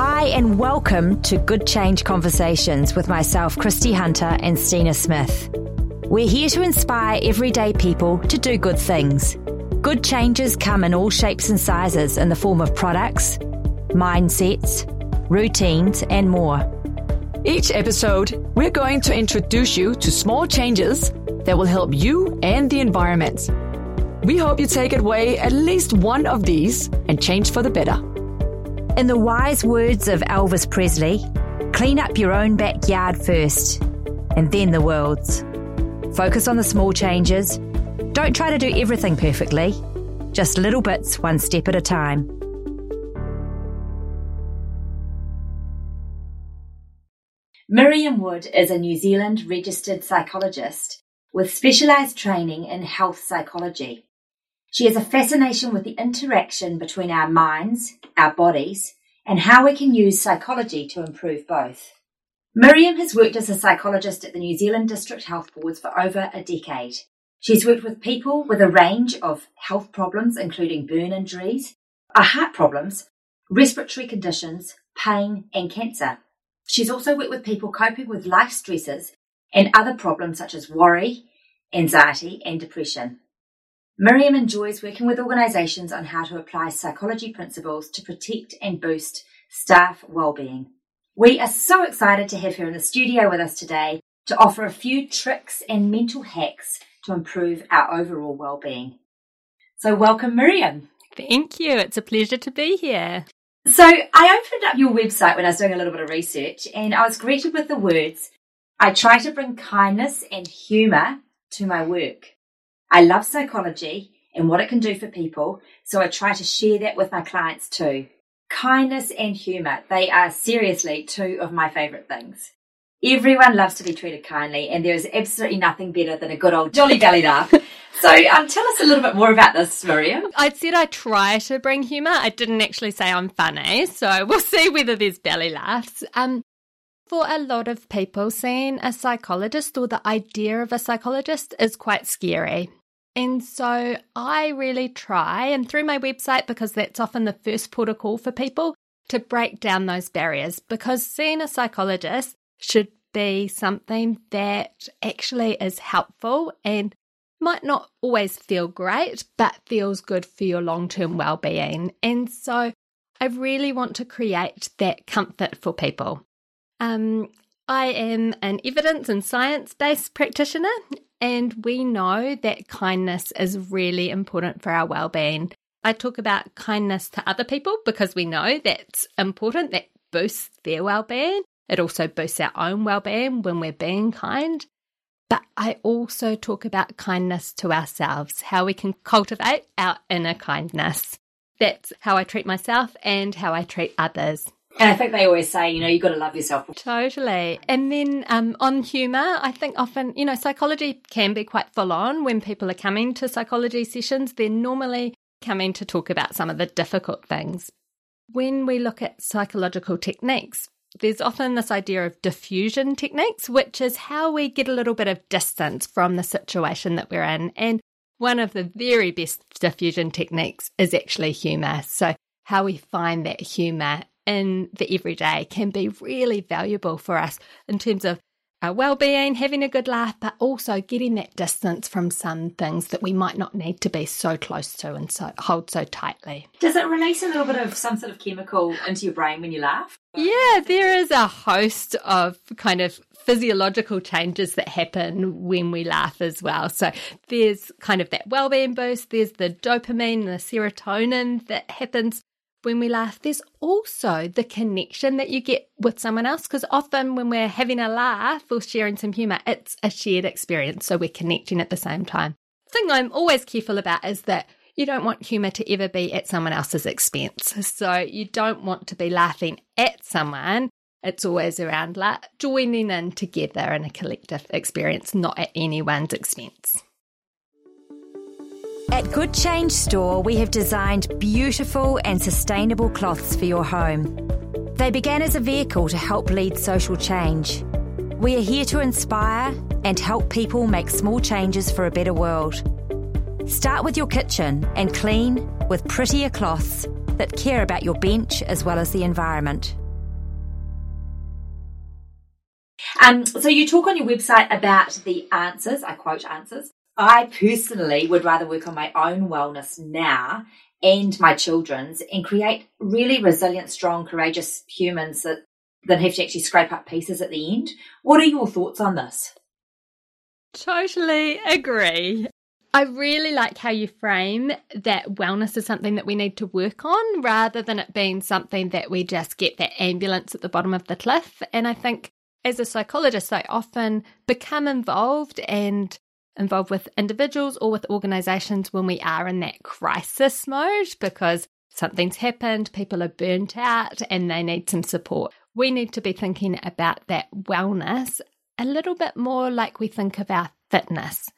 Hi, and welcome to Good Change Conversations with myself, Christy Hunter, and Stina Smith. We're here to inspire everyday people to do good things. Good changes come in all shapes and sizes in the form of products, mindsets, routines, and more. Each episode, we're going to introduce you to small changes that will help you and the environment. We hope you take away at least one of these and change for the better. In the wise words of Elvis Presley, clean up your own backyard first, and then the world's. Focus on the small changes. Don't try to do everything perfectly, just little bits, one step at a time. Miriam Wood is a New Zealand registered psychologist with specialised training in health psychology. She has a fascination with the interaction between our minds, our bodies, and how we can use psychology to improve both. Miriam has worked as a psychologist at the New Zealand District Health Boards for over a decade. She's worked with people with a range of health problems, including burn injuries, heart problems, respiratory conditions, pain, and cancer. She's also worked with people coping with life stresses and other problems such as worry, anxiety, and depression. Miriam enjoys working with organisations on how to apply psychology principles to protect and boost staff well-being. We are so excited to have her in the studio with us today to offer a few tricks and mental hacks to improve our overall well-being. So welcome Miriam. Thank you. It's a pleasure to be here. So I opened up your website when I was doing a little bit of research and I was greeted with the words, I try to bring kindness and humour to my work. I love psychology and what it can do for people, so I try to share that with my clients too. Kindness and humour, they are seriously two of my favourite things. Everyone loves to be treated kindly, and there is absolutely nothing better than a good old jolly belly laugh. So, um, tell us a little bit more about this, Miriam. I said I try to bring humour. I didn't actually say I'm funny, so we'll see whether there's belly laughs. Um, for a lot of people, seeing a psychologist or the idea of a psychologist is quite scary. And so I really try, and through my website, because that's often the first protocol for people, to break down those barriers. Because seeing a psychologist should be something that actually is helpful and might not always feel great, but feels good for your long term well being. And so I really want to create that comfort for people. Um, I am an evidence and science based practitioner, and we know that kindness is really important for our well-being. I talk about kindness to other people because we know that's important, that boosts their well-being. It also boosts our own well-being when we're being kind. But I also talk about kindness to ourselves, how we can cultivate our inner kindness. That's how I treat myself and how I treat others. And I think they always say, you know, you've got to love yourself. Totally. And then um, on humour, I think often, you know, psychology can be quite full on when people are coming to psychology sessions. They're normally coming to talk about some of the difficult things. When we look at psychological techniques, there's often this idea of defusion techniques, which is how we get a little bit of distance from the situation that we're in. And one of the very best defusion techniques is actually humour. So, how we find that humour in the everyday can be really valuable for us in terms of our well-being, having a good laugh, but also getting that distance from some things that we might not need to be so close to and so hold so tightly. Does it release a little bit of some sort of chemical into your brain when you laugh? Yeah, there is a host of kind of physiological changes that happen when we laugh as well. So there's kind of that well-being boost, there's the dopamine, the serotonin that happens when we laugh, there's also the connection that you get with someone else. Because often when we're having a laugh or sharing some humour, it's a shared experience. So we're connecting at the same time. The thing I'm always careful about is that you don't want humour to ever be at someone else's expense. So you don't want to be laughing at someone. It's always around joining in together in a collective experience, not at anyone's expense. At Good Change Store, we have designed beautiful and sustainable cloths for your home. They began as a vehicle to help lead social change. We are here to inspire and help people make small changes for a better world. Start with your kitchen and clean with prettier cloths that care about your bench as well as the environment. Um, so you talk on your website about the answers, I quote answers, I personally would rather work on my own wellness now and my children's and create really resilient, strong, courageous humans that, that have to actually scrape up pieces at the end. What are your thoughts on this? Totally agree. I really like how you frame that wellness is something that we need to work on rather than it being something that we just get that ambulance at the bottom of the cliff. And I think as a psychologist, I often become involved and involved with individuals or with organizations when we are in that crisis mode because something's happened, people are burnt out, and they need some support. We need to be thinking about that wellness a little bit more like we think of our fitness.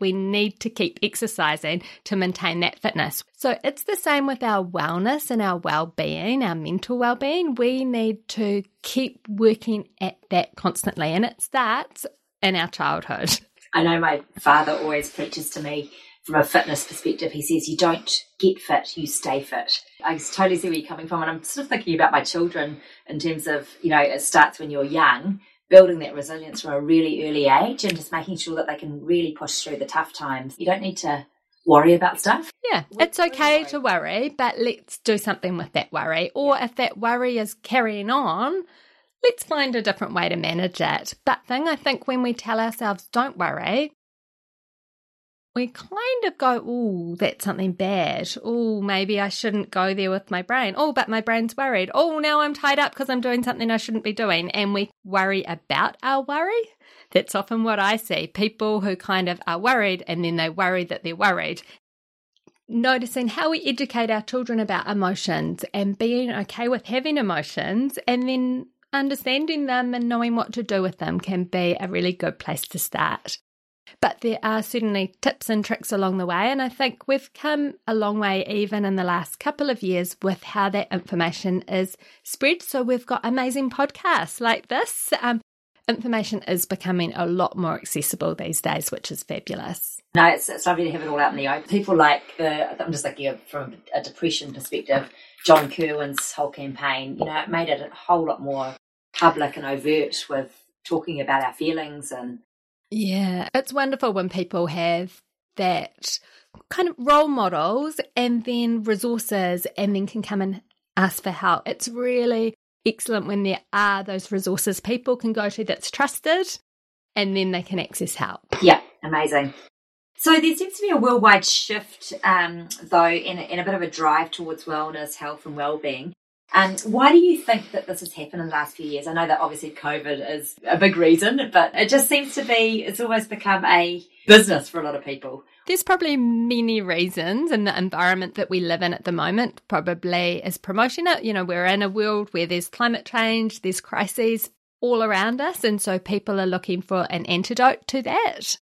We need to keep exercising to maintain that fitness. So it's the same with our wellness and our well being, our mental well being. We need to keep working at that constantly. And it starts in our childhood. I know my father always preaches to me from a fitness perspective. He says, You don't get fit, you stay fit. I totally see where you're coming from. And I'm sort of thinking about my children in terms of, you know, it starts when you're young building that resilience from a really early age and just making sure that they can really push through the tough times. You don't need to worry about stuff. Yeah, it's okay to worry, but let's do something with that worry. Or if that worry is carrying on, let's find a different way to manage it. But thing I think when we tell ourselves don't worry, we kind of go, oh, that's something bad. Oh, maybe I shouldn't go there with my brain. Oh, but my brain's worried. Oh, now I'm tied up because I'm doing something I shouldn't be doing. And we worry about our worry. That's often what I see. People who kind of are worried and then they worry that they're worried. Noticing how we educate our children about emotions and being okay with having emotions and then understanding them and knowing what to do with them can be a really good place to start. But there are certainly tips and tricks along the way. And I think we've come a long way, even in the last couple of years, with how that information is spread. So we've got amazing podcasts like this. Um, information is becoming a lot more accessible these days, which is fabulous. No, it's, it's lovely to have it all out in the open. People like, the, I'm just thinking of from a depression perspective, John Kirwan's whole campaign, you know, it made it a whole lot more public and overt with talking about our feelings and yeah, it's wonderful when people have that kind of role models and then resources and then can come and ask for help. It's really excellent when there are those resources people can go to that's trusted and then they can access help. Yeah, amazing. So there seems to be a worldwide shift, um, though, in a, in a bit of a drive towards wellness, health, and well-being. And why do you think that this has happened in the last few years? I know that obviously COVID is a big reason, but it just seems to be, it's almost become a business for a lot of people. There's probably many reasons, and the environment that we live in at the moment probably is promoting it. You know, we're in a world where there's climate change, there's crises all around us, and so people are looking for an antidote to that.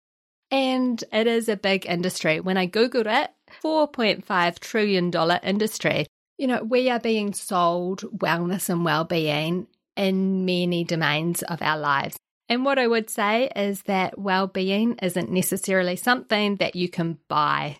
And it is a big industry. When I Googled it, $4.5 trillion industry. You know, we are being sold wellness and well-being in many domains of our lives. And what I would say is that well-being isn't necessarily something that you can buy.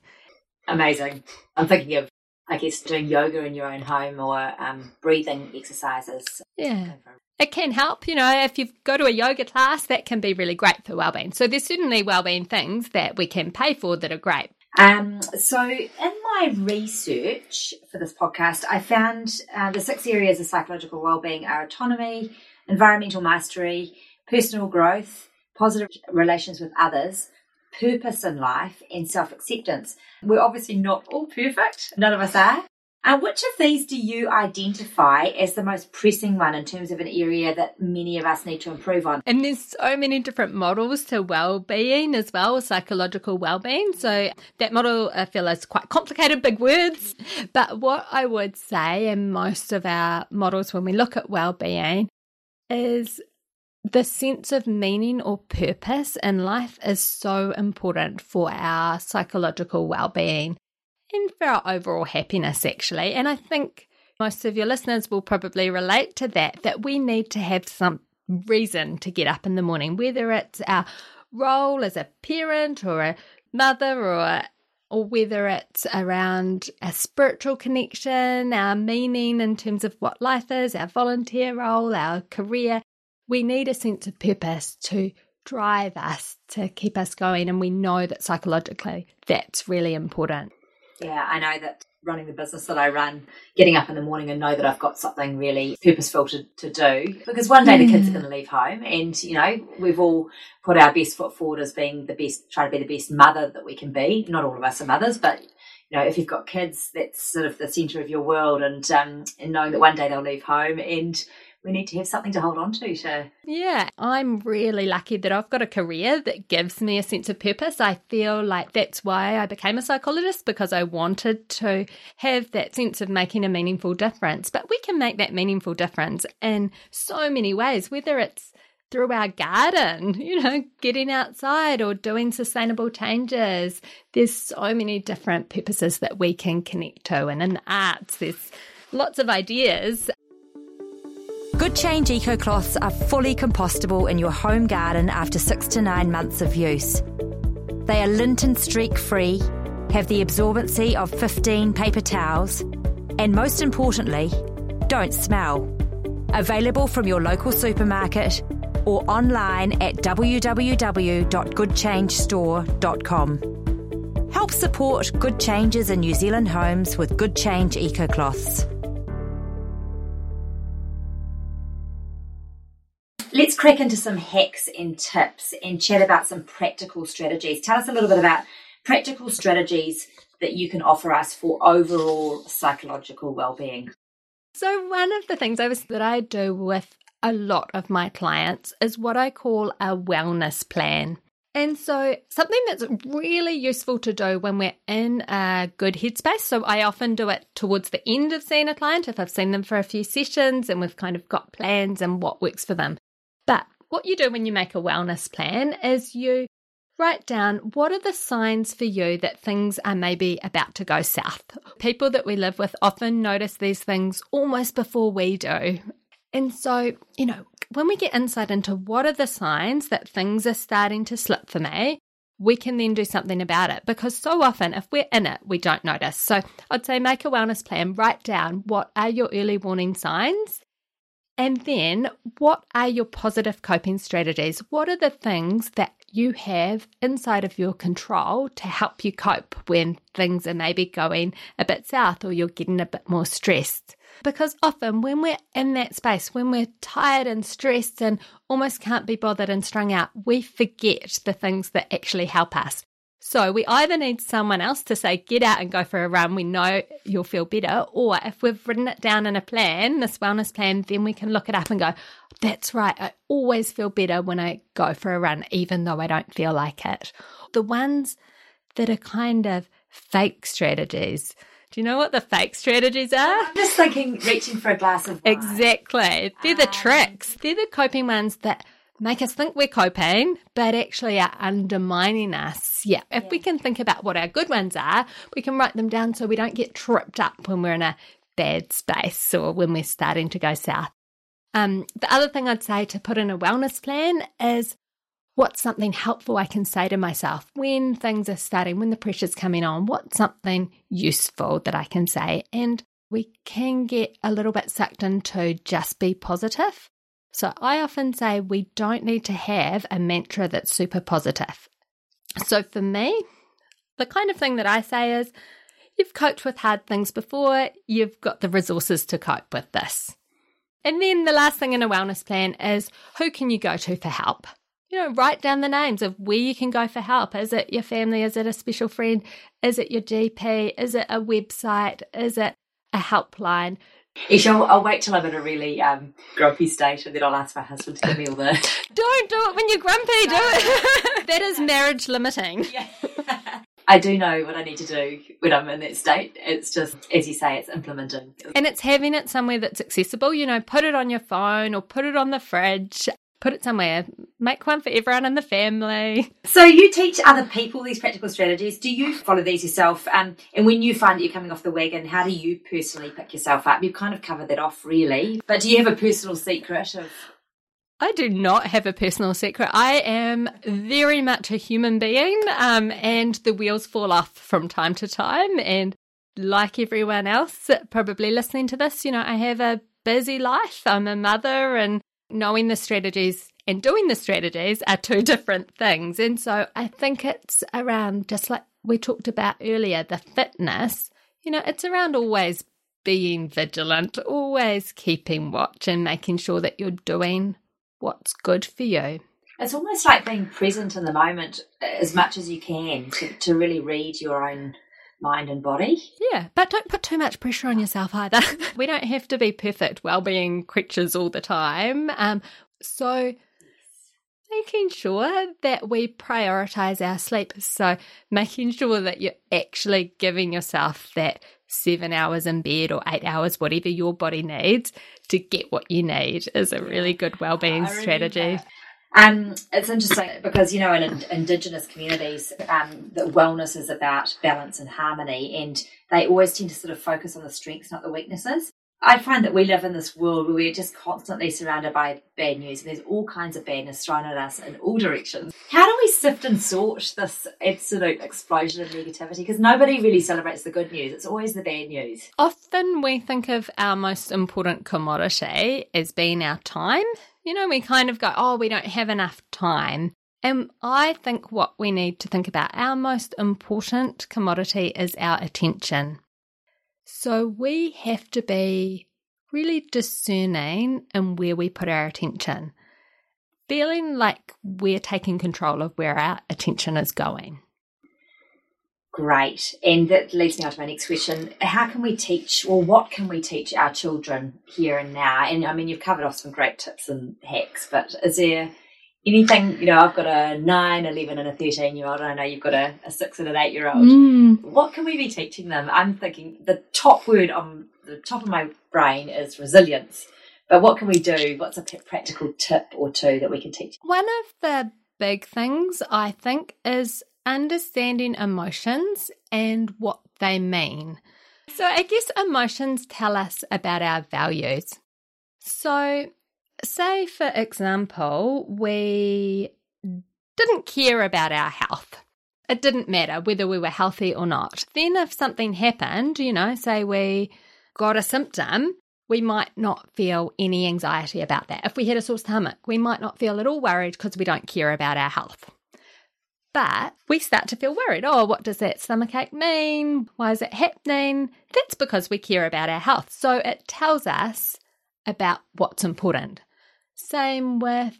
Amazing. I'm thinking of I guess doing yoga in your own home or um, breathing exercises. Yeah. It can help, you know, if you go to a yoga class, that can be really great for well-being. So there's certainly well-being things that we can pay for that are great. Um, so, in my research for this podcast, I found uh, the six areas of psychological well-being are autonomy, environmental mastery, personal growth, positive relations with others, purpose in life, and self-acceptance. We're obviously not all perfect; none of us are. And which of these do you identify as the most pressing one in terms of an area that many of us need to improve on? And there's so many different models to well-being as well, psychological well-being. So that model I feel is quite complicated, big words. But what I would say in most of our models when we look at well-being is the sense of meaning or purpose in life is so important for our psychological well-being and for our overall happiness, actually. And I think most of your listeners will probably relate to that, that we need to have some reason to get up in the morning, whether it's our role as a parent or a mother or or whether it's around a spiritual connection, our meaning in terms of what life is, our volunteer role, our career. We need a sense of purpose to drive us, to keep us going. And we know that psychologically that's really important. Yeah, I know that running the business that I run, getting up in the morning and know that I've got something really purposeful to, to do. Because one day mm. the kids are going to leave home and, you know, we've all put our best foot forward as being the best, trying to be the best mother that we can be. Not all of us are mothers, but, you know, if you've got kids, that's sort of the centre of your world and, um, and knowing that one day they'll leave home and we need to have something to hold on to to yeah i'm really lucky that i've got a career that gives me a sense of purpose i feel like that's why i became a psychologist because i wanted to have that sense of making a meaningful difference but we can make that meaningful difference in so many ways whether it's through our garden, you know, getting outside or doing sustainable changes. There's so many different purposes that we can connect to. And in the arts, there's lots of ideas. Good Change Eco Cloths are fully compostable in your home garden after six to nine months of use. They are lint and streak free, have the absorbency of 15 paper towels, and most importantly, don't smell. Available from your local supermarket or online at www.goodchangestore.com. Help support good changes in New Zealand homes with Good Change Eco Cloths. Let's crack into some hacks and tips and chat about some practical strategies. Tell us a little bit about practical strategies that you can offer us for overall psychological well-being. So one of the things I was that I do with a lot of my clients is what I call a wellness plan. And so, something that's really useful to do when we're in a good headspace. So, I often do it towards the end of seeing a client if I've seen them for a few sessions and we've kind of got plans and what works for them. But what you do when you make a wellness plan is you write down what are the signs for you that things are maybe about to go south. People that we live with often notice these things almost before we do. And so, you know, when we get insight into what are the signs that things are starting to slip for me, we can then do something about it because so often if we're in it, we don't notice. So I'd say make a wellness plan, write down what are your early warning signs and then, what are your positive coping strategies? What are the things that you have inside of your control to help you cope when things are maybe going a bit south or you're getting a bit more stressed? Because often, when we're in that space, when we're tired and stressed and almost can't be bothered and strung out, we forget the things that actually help us. So we either need someone else to say, get out and go for a run. We know you'll feel better. Or if we've written it down in a plan, this wellness plan, then we can look it up and go, that's right. I always feel better when I go for a run, even though I don't feel like it. The ones that are kind of fake strategies. Do you know what the fake strategies are? I'm just thinking reaching for a glass of wine. Exactly. They're the um, tricks. They're the coping ones that make us think we're coping, but actually are undermining us. Yeah. If yeah. we can think about what our good ones are, we can write them down so we don't get tripped up when we're in a bad space or when we're starting to go south. Um, the other thing I'd say to put in a wellness plan is what's something helpful I can say to myself when things are starting, when the pressure's coming on? What's something useful that I can say? And we can get a little bit sucked into just be positive. So I often say we don't need to have a mantra that's super positive. So for me, the kind of thing that I say is you've coped with hard things before, you've got the resources to cope with this. And then the last thing in a wellness plan is who can you go to for help? You know, write down the names of where you can go for help. Is it your family? Is it a special friend? Is it your GP? Is it a website? Is it a helpline? Ish, I'll, I'll, wait till I'm in a really um, grumpy state and then I'll ask my husband to give me all the. Don't do it when you're grumpy, do it. that is marriage limiting. Yeah. I do know what I need to do when I'm in that state. It's just, as you say, it's implementing. And it's having it somewhere that's accessible. You know, put it on your phone or put it on the fridge put it somewhere, make one for everyone in the family. So you teach other people these practical strategies. Do you follow these yourself? Um, and when you find that you're coming off the wagon, how do you personally pick yourself up? You've kind of covered that off, really. But do you have a personal secret of? I do not have a personal secret. I am very much a human being, um, and the wheels fall off from time to time. And like everyone else, probably listening to this, you know, I have a busy life. I'm a mother and knowing the strategies and doing the strategies are two different things. And so I think it's around just like we talked about earlier, the fitness, you know, it's around always being vigilant, always keeping watch and making sure that you're doing what's good for you. It's almost like being present in the moment as much as you can to, to really read your own mind and body. Yeah, but don't put too much pressure on yourself either. we don't have to be perfect well-being creatures all the time. Um, so making sure that we prioritize our sleep. So making sure that you're actually giving yourself that seven hours in bed or eight hours, whatever your body needs to get what you need is a really good well-being strategy. Um, it's interesting because you know in, in Indigenous communities, um, that wellness is about balance and harmony, and they always tend to sort of focus on the strengths, not the weaknesses. I find that we live in this world where we're just constantly surrounded by bad news, and there's all kinds of badness thrown at us in all directions. How do we sift and sort this absolute explosion of negativity? Because nobody really celebrates the good news; it's always the bad news. Often we think of our most important commodity as being our time you know, we kind of go, oh, we don't have enough time. And I think what we need to think about, our most important commodity is our attention. So we have to be really discerning in where we put our attention, feeling like we're taking control of where our attention is going. Great. And that leads me on to my next question. How can we teach, or what can we teach our children here and now? And I mean, you've covered off some great tips and hacks, but is there anything, you know, I've got a 9, 11, and a 13 year old, and I know you've got a, a 6 and an 8 year old. Mm. What can we be teaching them? I'm thinking the top word on the top of my brain is resilience. But what can we do? What's a practical tip or two that we can teach? One of the big things I think is understanding emotions and what they mean. So, I guess emotions tell us about our values. So, say for example, we didn't care about our health. It didn't matter whether we were healthy or not. Then, if something happened, you know, say we got a symptom, we might not feel any anxiety about that. If we had a sore stomach, we might not feel at all worried because we don't care about our health. But we start to feel worried. Oh, what does that stomachache mean? Why is it happening? That's because we care about our health. So it tells us about what's important. Same with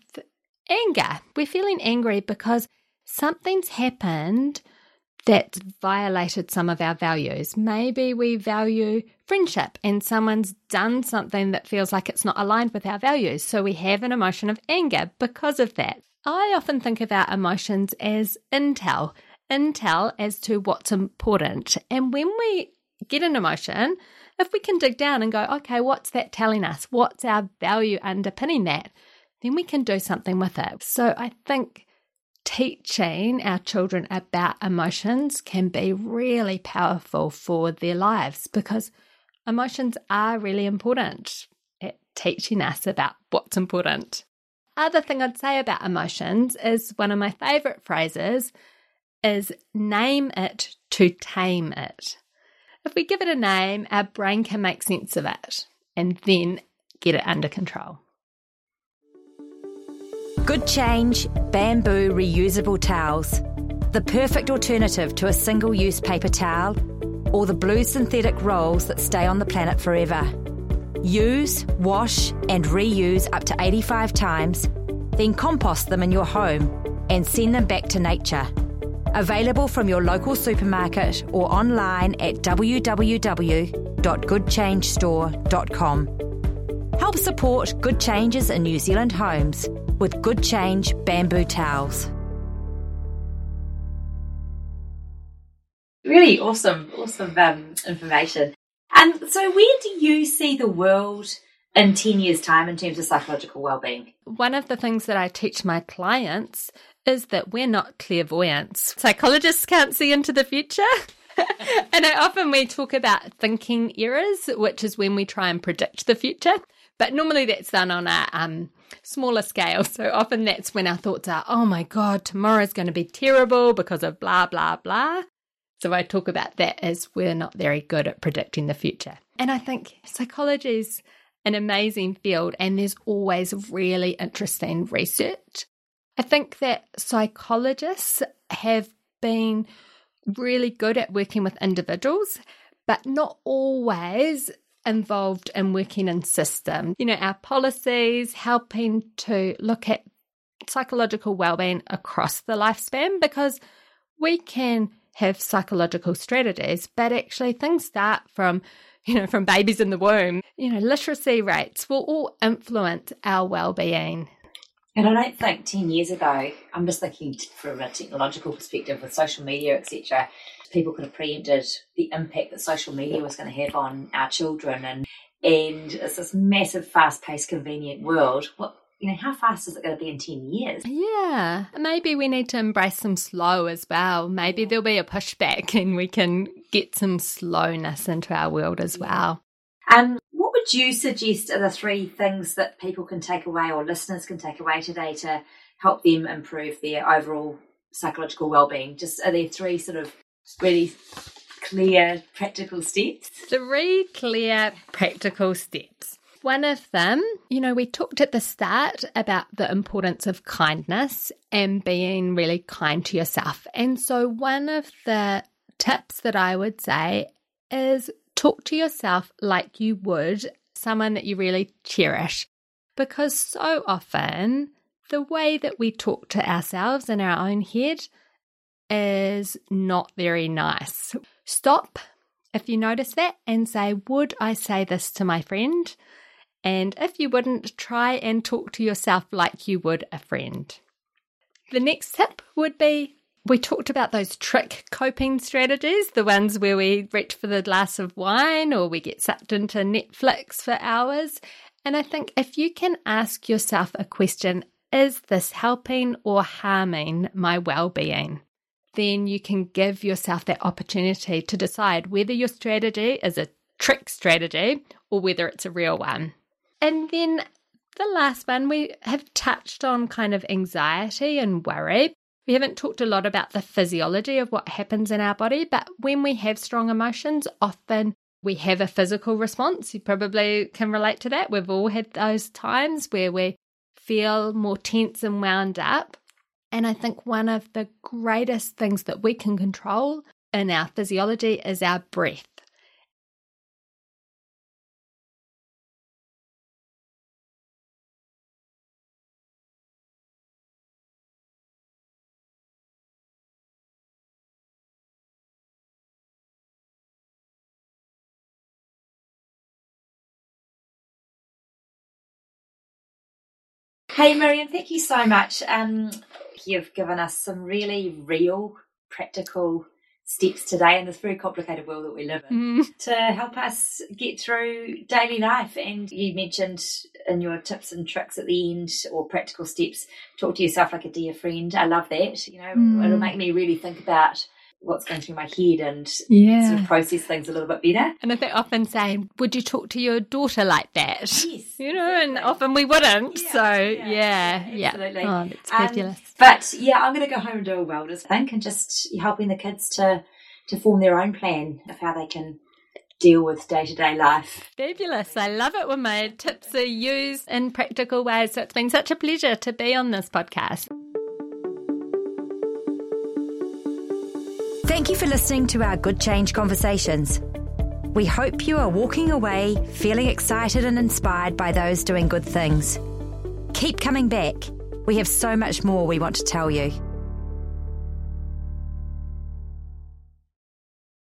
anger. We're feeling angry because something's happened that's violated some of our values. Maybe we value friendship and someone's done something that feels like it's not aligned with our values. So we have an emotion of anger because of that. I often think about emotions as intel, intel as to what's important. And when we get an emotion, if we can dig down and go, okay, what's that telling us? What's our value underpinning that? Then we can do something with it. So I think teaching our children about emotions can be really powerful for their lives because emotions are really important at teaching us about what's important other thing I'd say about emotions is one of my favorite phrases is name it to tame it. If we give it a name, our brain can make sense of it and then get it under control. Good Change Bamboo Reusable Towels. The perfect alternative to a single use paper towel or the blue synthetic rolls that stay on the planet forever. Use, wash, and reuse up to 85 times, then compost them in your home and send them back to nature. Available from your local supermarket or online at www.goodchangestore.com. Help support good changes in New Zealand homes with Good Change bamboo towels. Really awesome, awesome um, information. And so, where do you see the world in 10 years' time in terms of psychological well-being? One of the things that I teach my clients is that we're not clairvoyants. Psychologists can't see into the future. and I often we talk about thinking errors, which is when we try and predict the future. But normally that's done on a um, smaller scale. So often that's when our thoughts are, oh my God, tomorrow's going to be terrible because of blah, blah, blah. So I talk about that as we're not very good at predicting the future. And I think psychology is an amazing field and there's always really interesting research. I think that psychologists have been really good at working with individuals, but not always involved in working in system. You know, our policies helping to look at psychological well-being across the lifespan because we can have psychological strategies, but actually things start from you know, from babies in the womb. You know, literacy rates will all influence our well-being. And I don't think 10 years ago, I'm just thinking from a technological perspective with social media, etc., people could have preempted the impact that social media was going to have on our children. And, and it's this massive, fast paced, convenient world. What, you know, how fast is it going to be in 10 years? Yeah. Maybe we need to embrace some slow as well. Maybe there'll be a pushback and we can get some slowness into our world as well. Um, what would you suggest are the three things that people can take away or listeners can take away today to help them improve their overall psychological well-being? Just are there three sort of really clear practical steps? Three clear practical steps. One of them, you know, we talked at the start about the importance of kindness and being really kind to yourself. And so, one of the tips that I would say is talk to yourself like you would someone that you really cherish. Because so often, the way that we talk to ourselves in our own head is not very nice. Stop if you notice that and say, Would I say this to my friend? And if you wouldn't, try and talk to yourself like you would a friend. The next tip would be we talked about those trick coping strategies, the ones where we reach for the glass of wine or we get sucked into Netflix for hours. And I think if you can ask yourself a question, is this helping or harming my well being? Then you can give yourself that opportunity to decide whether your strategy is a trick strategy or whether it's a real one. And then the last one, we have touched on kind of anxiety and worry. We haven't talked a lot about the physiology of what happens in our body, but when we have strong emotions, often we have a physical response. You probably can relate to that. We've all had those times where we feel more tense and wound up. And I think one of the greatest things that we can control in our physiology is our breath. Hey, Miriam, thank you so much. Um, you've given us some really real, practical steps today in this very complicated world that we live in mm. to help us get through daily life. And you mentioned in your tips and tricks at the end or practical steps, talk to yourself like a dear friend. I love that. You know, mm. it'll make me really think about what's going through my head and yeah. sort of process things a little bit better. And I think often saying, would you talk to your daughter like that? Yes. You know, exactly. and often we wouldn't. Yeah, so yeah, yeah. Absolutely. Oh, that's um, fabulous. Um, but yeah, I'm going to go home and do a wellness think and just helping the kids to, to form their own plan of how they can deal with day to day life. Fabulous. I love it when my tips are used in practical ways. So it's been such a pleasure to be on this podcast. Thank you for listening to our Good Change conversations. We hope you are walking away feeling excited and inspired by those doing good things. Keep coming back. We have so much more we want to tell you.